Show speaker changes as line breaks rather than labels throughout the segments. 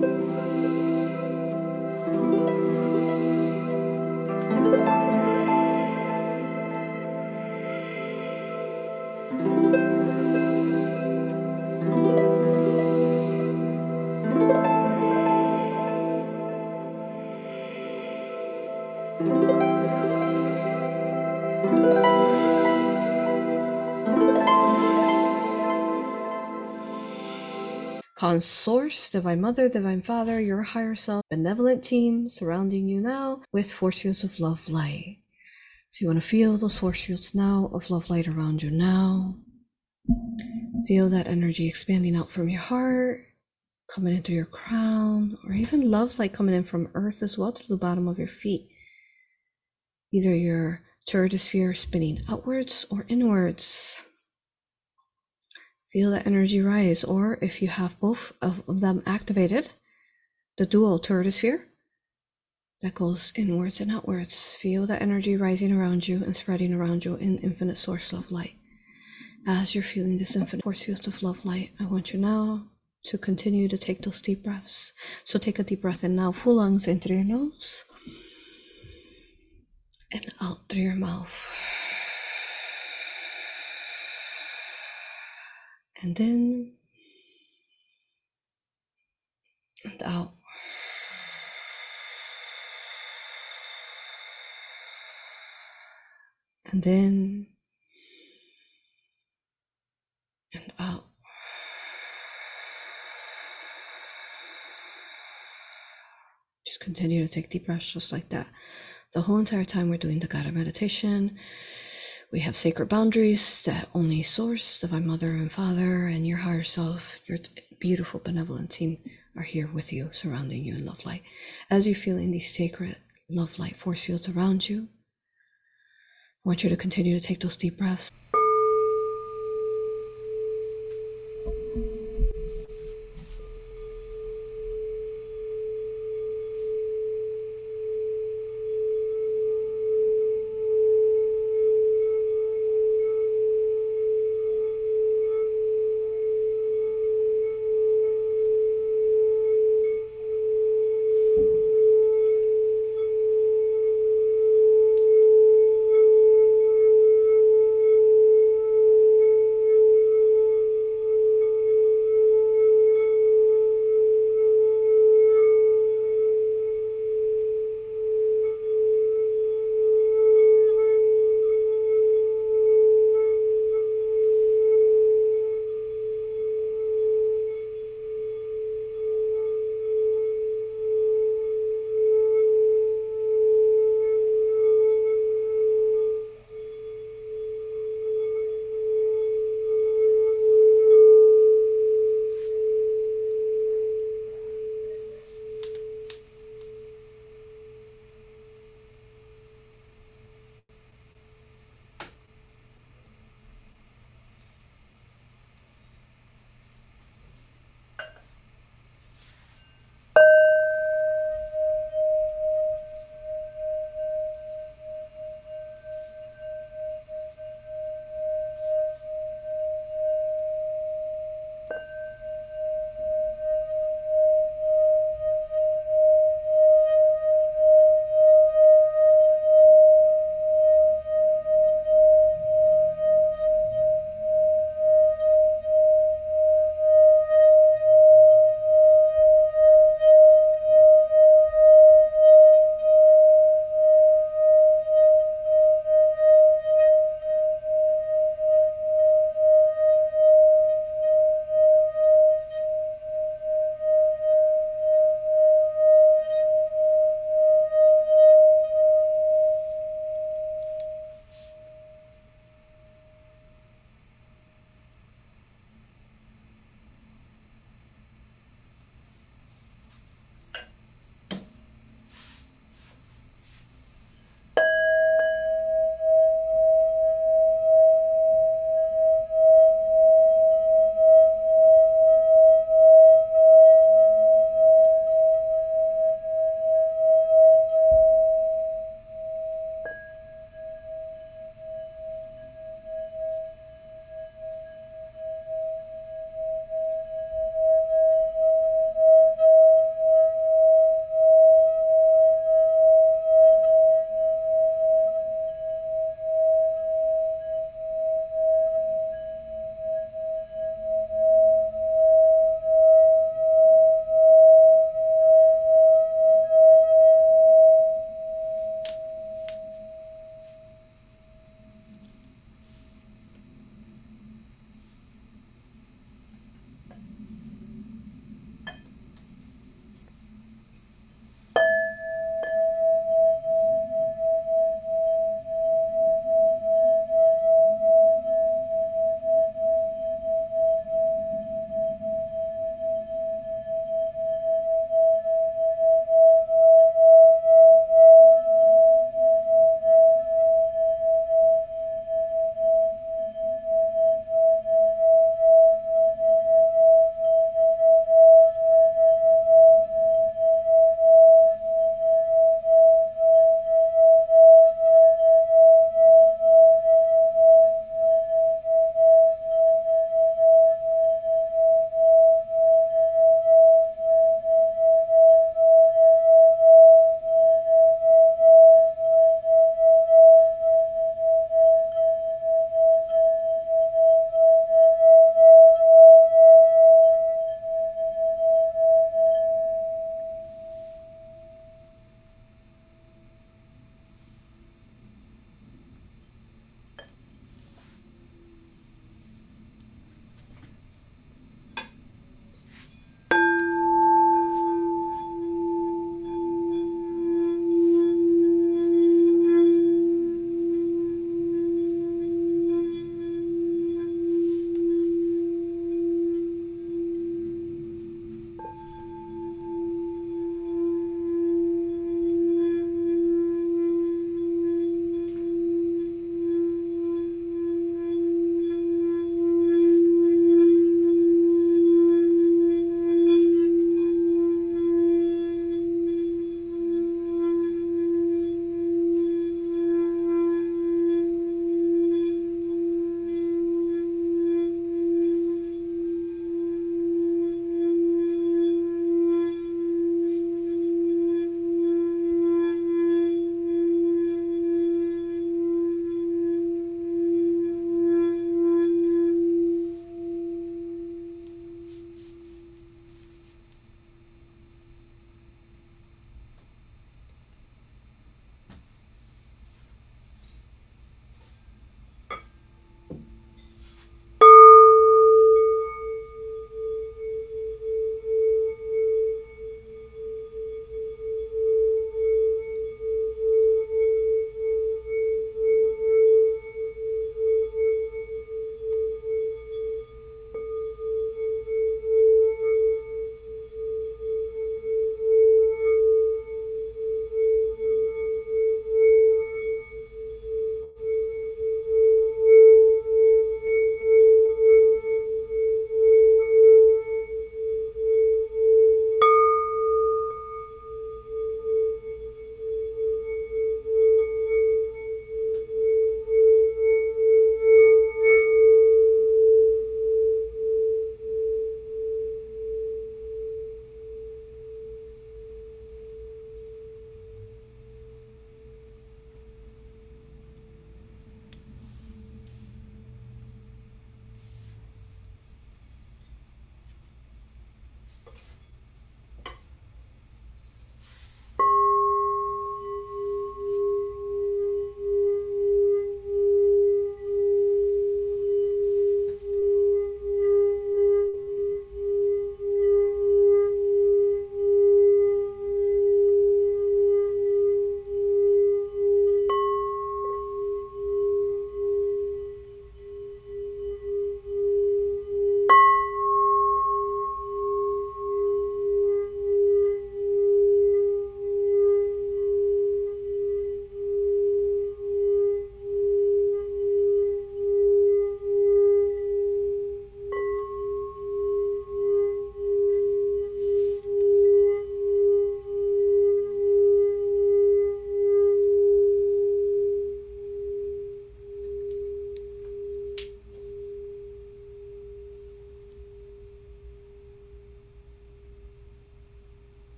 thank you. Con Source, Divine Mother, Divine Father, your higher self, benevolent team surrounding you now with force fields of love light. So you want to feel those force fields now of love light around you now. Feel that energy expanding out from your heart, coming into your crown, or even love light coming in from earth as well through the bottom of your feet. Either your toroidal sphere spinning outwards or inwards. Feel that energy rise, or if you have both of them activated, the dual toroidal sphere that goes inwards and outwards. Feel that energy rising around you and spreading around you in infinite source of light. As you're feeling this infinite force field of love light, I want you now to continue to take those deep breaths. So take a deep breath in now, full lungs in through your nose and out through your mouth. And in and out. And in and out. Just continue to take deep breaths just like that. The whole entire time we're doing the guided meditation. We have sacred boundaries that only Source, Divine Mother and Father, and your higher self, your beautiful benevolent team are here with you, surrounding you in love light. As you feel in these sacred love light force fields around you, I want you to continue to take those deep breaths.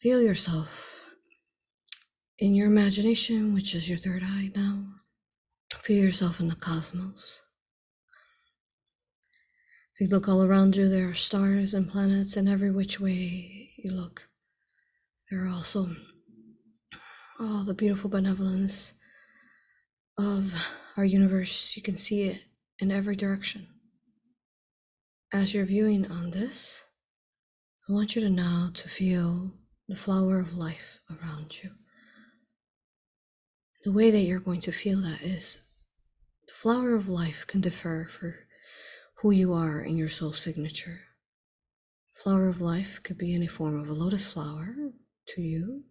Feel yourself in your imagination, which is your third eye now. Feel yourself in the cosmos. If you look all around you, there are stars and planets, and every which way you look, there are also all the beautiful benevolence of our universe. You can see it in every direction. As you're viewing on this, I want you to now to feel the flower of life around you. The way that you're going to feel that is the flower of life can differ for who you are in your soul signature. Flower of life could be in a form of a lotus flower to you,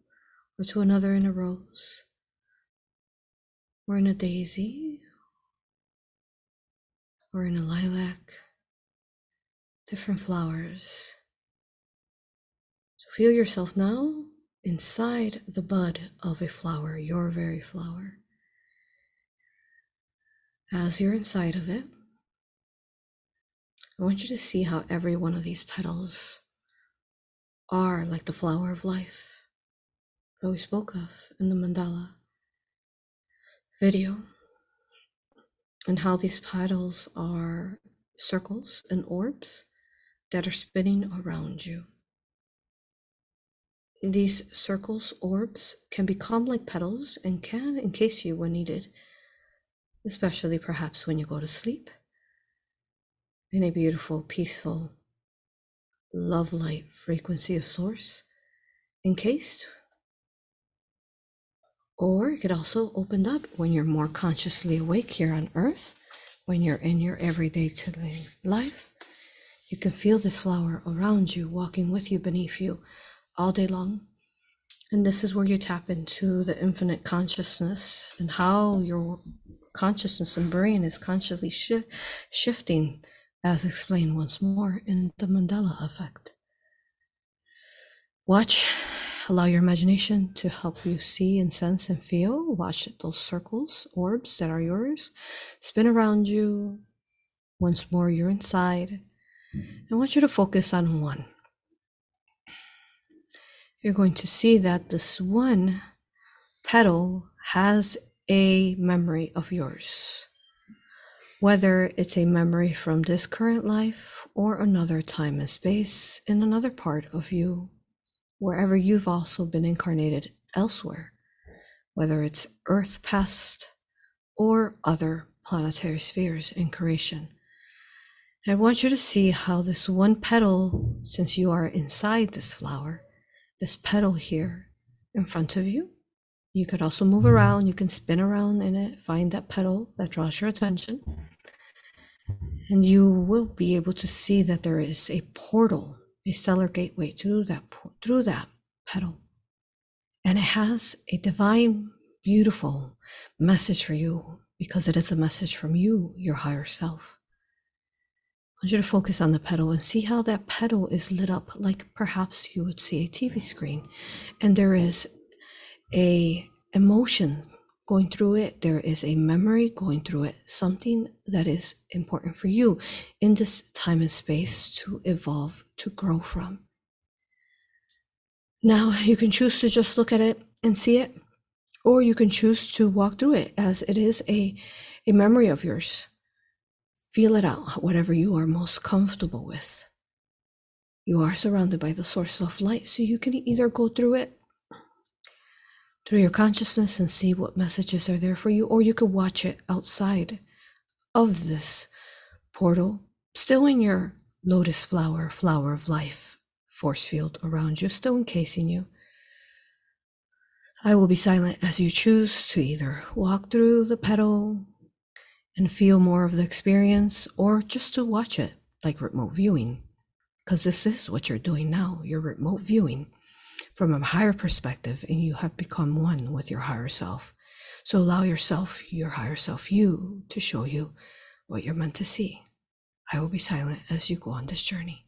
or to another in a rose, or in a daisy, or in a lilac, different flowers Feel yourself now inside the bud of a flower, your very flower. As you're inside of it, I want you to see how every one of these petals are like the flower of life that we spoke of in the mandala video, and how these petals are circles and orbs that are spinning around you. These circles, orbs, can become like petals and can encase you when needed, especially perhaps when you go to sleep in a beautiful, peaceful, love light frequency of source, encased. Or it could also open up when you're more consciously awake here on earth, when you're in your everyday life. You can feel this flower around you, walking with you, beneath you, all day long. And this is where you tap into the infinite consciousness and how your consciousness and brain is consciously shift, shifting, as explained once more in the Mandela effect. Watch, allow your imagination to help you see and sense and feel. Watch those circles, orbs that are yours, spin around you. Once more, you're inside. I want you to focus on one you're going to see that this one petal has a memory of yours. Whether it's a memory from this current life or another time and space in another part of you, wherever you've also been incarnated elsewhere, whether it's Earth past or other planetary spheres in creation. I want you to see how this one petal, since you are inside this flower, this petal here in front of you. You could also move hmm. around, you can spin around in it, find that petal that draws your attention. And you will be able to see that there is a portal, a stellar gateway through that through that petal. And it has a divine, beautiful message for you because it is a message from you, your higher self. I want you to focus on the petal and see how that petal is lit up like perhaps you would see a TV screen. And there is a emotion going through it. There is a memory going through it, something that is important for you in this time and space to evolve, to grow from. Now you can choose to just look at it and see it, or you can choose to walk through it as it is a, a memory of yours Feel it out, whatever you are most comfortable with. You are surrounded by the source of light, so you can either go through it through your consciousness and see what messages are there for you, or you could watch it outside of this portal, still in your lotus flower, flower of life force field around you, still encasing you. I will be silent as you choose to either walk through the petal and feel more of the experience or just to watch it like remote viewing. Because this is what you're doing now. You're remote viewing from a higher perspective and you have become one with your higher self. So allow yourself, your higher self, you, to show you what you're meant to see. I will be silent as you go on this journey.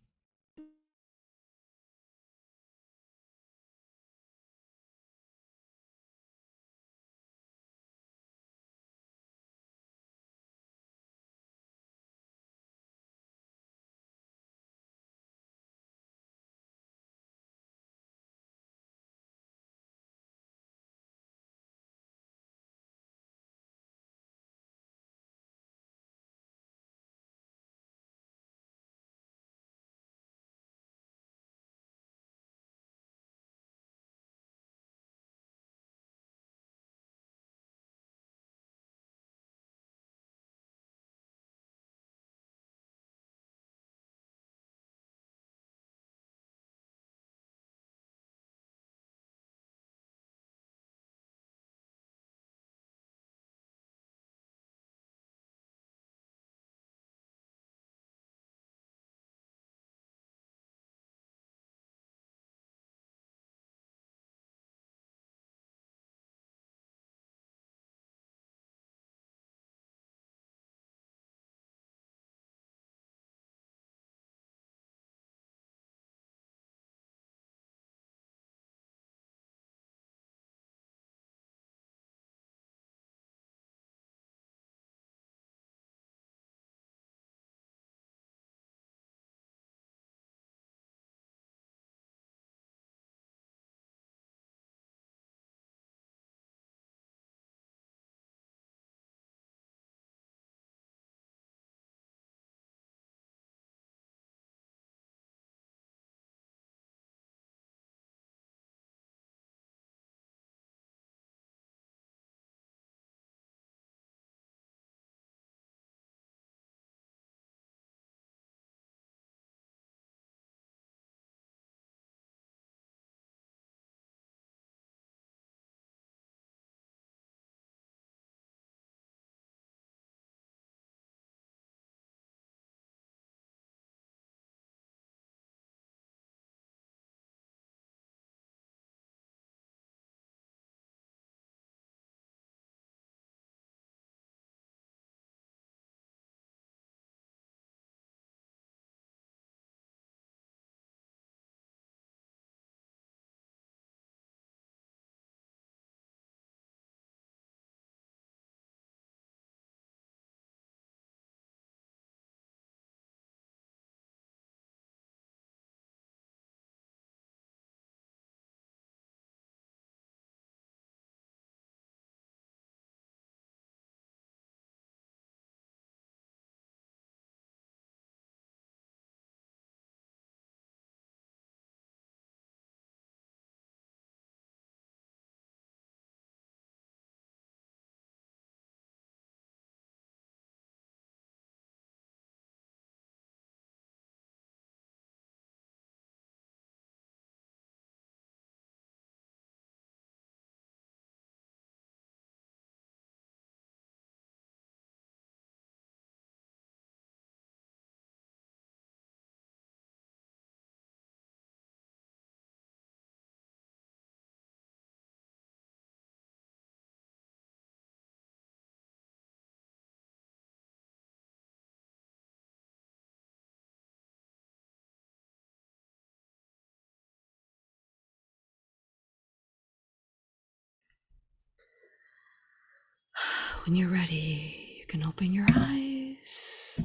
When you're ready, you can open your eyes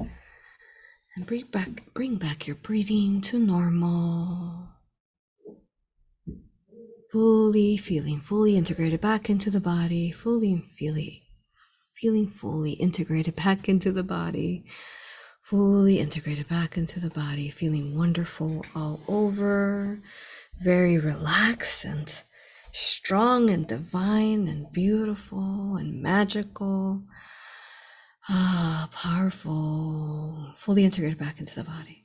and bring back bring back your breathing to normal. Fully feeling fully integrated back into the body, fully and feeling feeling fully integrated back into the body, fully integrated back into the body, feeling wonderful all over, very relaxed and strong and divine and beautiful and magical. Ah, powerful, fully integrated back into the body.